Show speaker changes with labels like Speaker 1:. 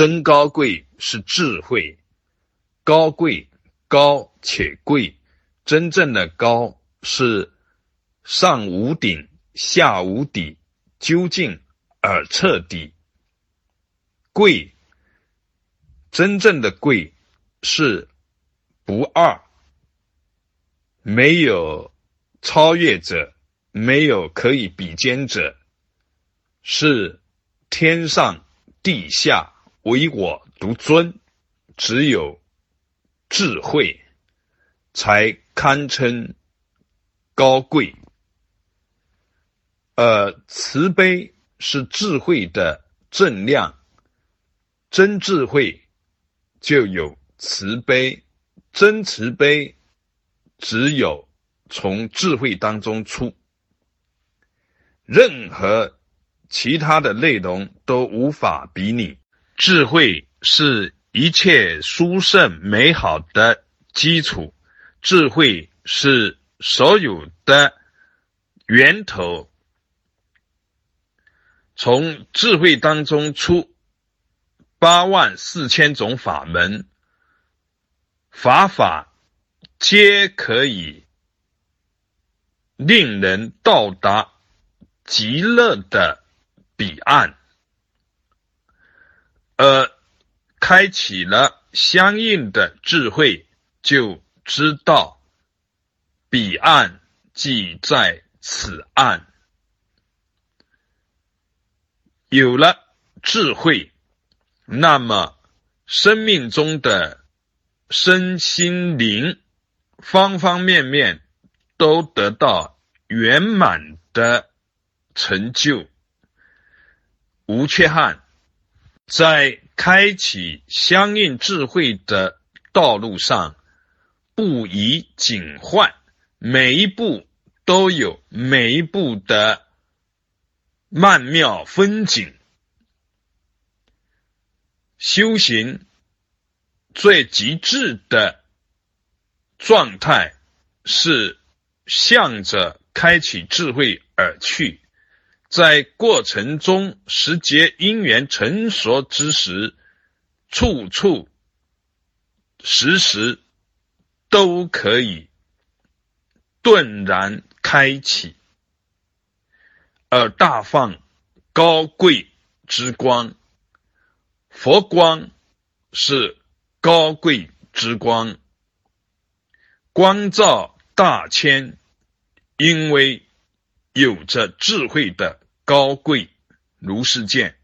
Speaker 1: 真高贵是智慧，高贵高且贵，真正的高是上无顶，下无底，究竟而彻底。贵，真正的贵是不二，没有超越者，没有可以比肩者，是天上地下。唯我独尊，只有智慧才堪称高贵。呃，慈悲是智慧的正量，真智慧就有慈悲，真慈悲只有从智慧当中出，任何其他的内容都无法比拟。智慧是一切殊胜美好的基础，智慧是所有的源头。从智慧当中出八万四千种法门，法法皆可以令人到达极乐的彼岸。而开启了相应的智慧，就知道彼岸即在此岸。有了智慧，那么生命中的身心灵方方面面都得到圆满的成就，无缺憾。在开启相应智慧的道路上，不宜紧换，每一步都有每一步的曼妙风景。修行最极致的状态是向着开启智慧而去。在过程中，时节因缘成熟之时，处处时时都可以顿然开启，而大放高贵之光。佛光是高贵之光，光照大千，因为有着智慧的。高贵如是见。